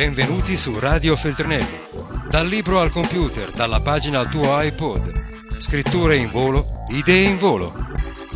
Benvenuti su Radio Feltrinelli. Dal libro al computer, dalla pagina al tuo iPod. Scritture in volo, idee in volo.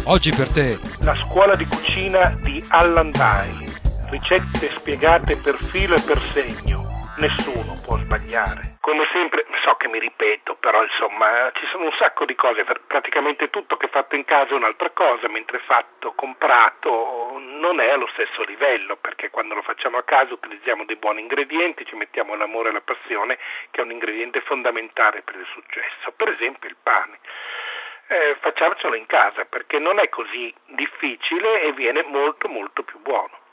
Oggi per te La scuola di cucina di Allan Dye. Ricette spiegate per filo e per segno. Nessuno può sbagliare. Come sempre, so che mi ripeto, però insomma ci sono un sacco di cose, praticamente tutto che fatto in casa è un'altra cosa, mentre fatto, comprato, non è allo stesso livello, perché quando lo facciamo a casa utilizziamo dei buoni ingredienti, ci mettiamo l'amore e la passione, che è un ingrediente fondamentale per il successo. Per esempio il pane. Eh, facciamocelo in casa perché non è così difficile e viene molto molto più buono.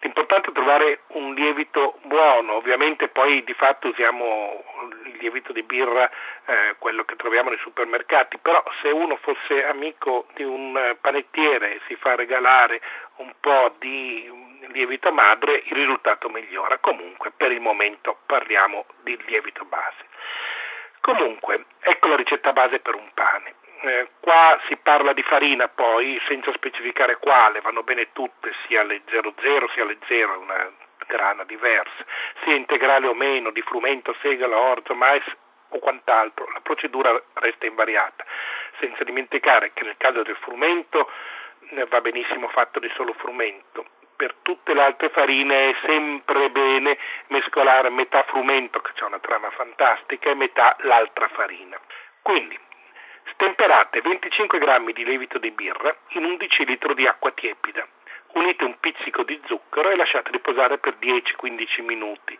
L'importante è trovare un lievito buono, ovviamente poi di fatto usiamo il lievito di birra, eh, quello che troviamo nei supermercati, però se uno fosse amico di un panettiere e si fa regalare un po' di lievito madre, il risultato migliora. Comunque per il momento parliamo di lievito base. Comunque, ecco la ricetta base per un pane. Eh, qua si parla di farina poi, senza specificare quale, vanno bene tutte, sia le 00 sia le 0, una grana diversa, sia integrale o meno, di frumento, segala, orzo, mais o quant'altro, la procedura resta invariata, senza dimenticare che nel caso del frumento eh, va benissimo fatto di solo frumento, per tutte le altre farine è sempre bene mescolare metà frumento, che c'è una trama fantastica, e metà l'altra farina. Quindi Stemperate 25 g di lievito di birra in un decilitro di acqua tiepida. Unite un pizzico di zucchero e lasciate riposare per 10-15 minuti.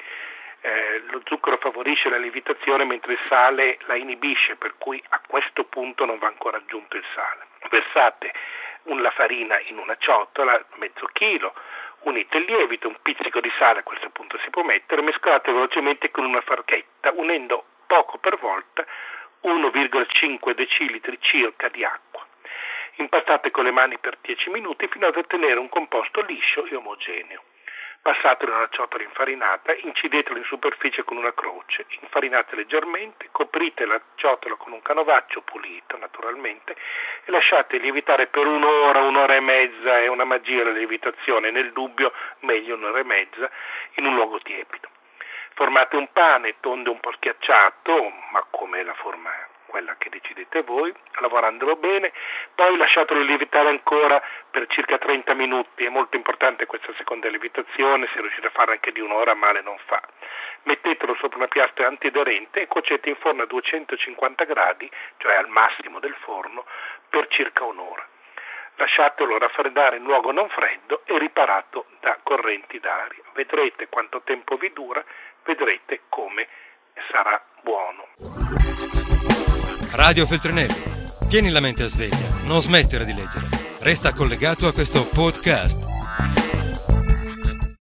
Eh, lo zucchero favorisce la lievitazione mentre il sale la inibisce, per cui a questo punto non va ancora aggiunto il sale. Versate la farina in una ciotola, mezzo chilo, unite il lievito, un pizzico di sale a questo punto si può mettere, mescolate velocemente con una forchetta, unendo poco per volta 1,5 decilitri circa di acqua. Impastate con le mani per 10 minuti fino ad ottenere un composto liscio e omogeneo. Passatelo in una ciotola infarinata, incidetelo in superficie con una croce, infarinate leggermente, coprite la ciotola con un canovaccio pulito naturalmente e lasciate lievitare per un'ora, un'ora e mezza, è una magia la lievitazione, nel dubbio meglio un'ora e mezza, in un luogo tiepido. Formate un pane tondo un po' schiacciato, ma come la forma quella che decidete voi, lavorandolo bene, poi lasciatelo lievitare ancora per circa 30 minuti, è molto importante questa seconda lievitazione, se riuscite a fare anche di un'ora male non fa. Mettetelo sopra una piastra antiaderente e cuocete in forno a 250 gradi, cioè al massimo del forno, per circa un'ora. Lasciatelo raffreddare in luogo non freddo e riparato da correnti d'aria. Vedrete quanto tempo vi dura vedrete come sarà buono. Radio Feltrinelli. Tieni la mente a sveglia, non smettere di leggere. Resta collegato a questo podcast.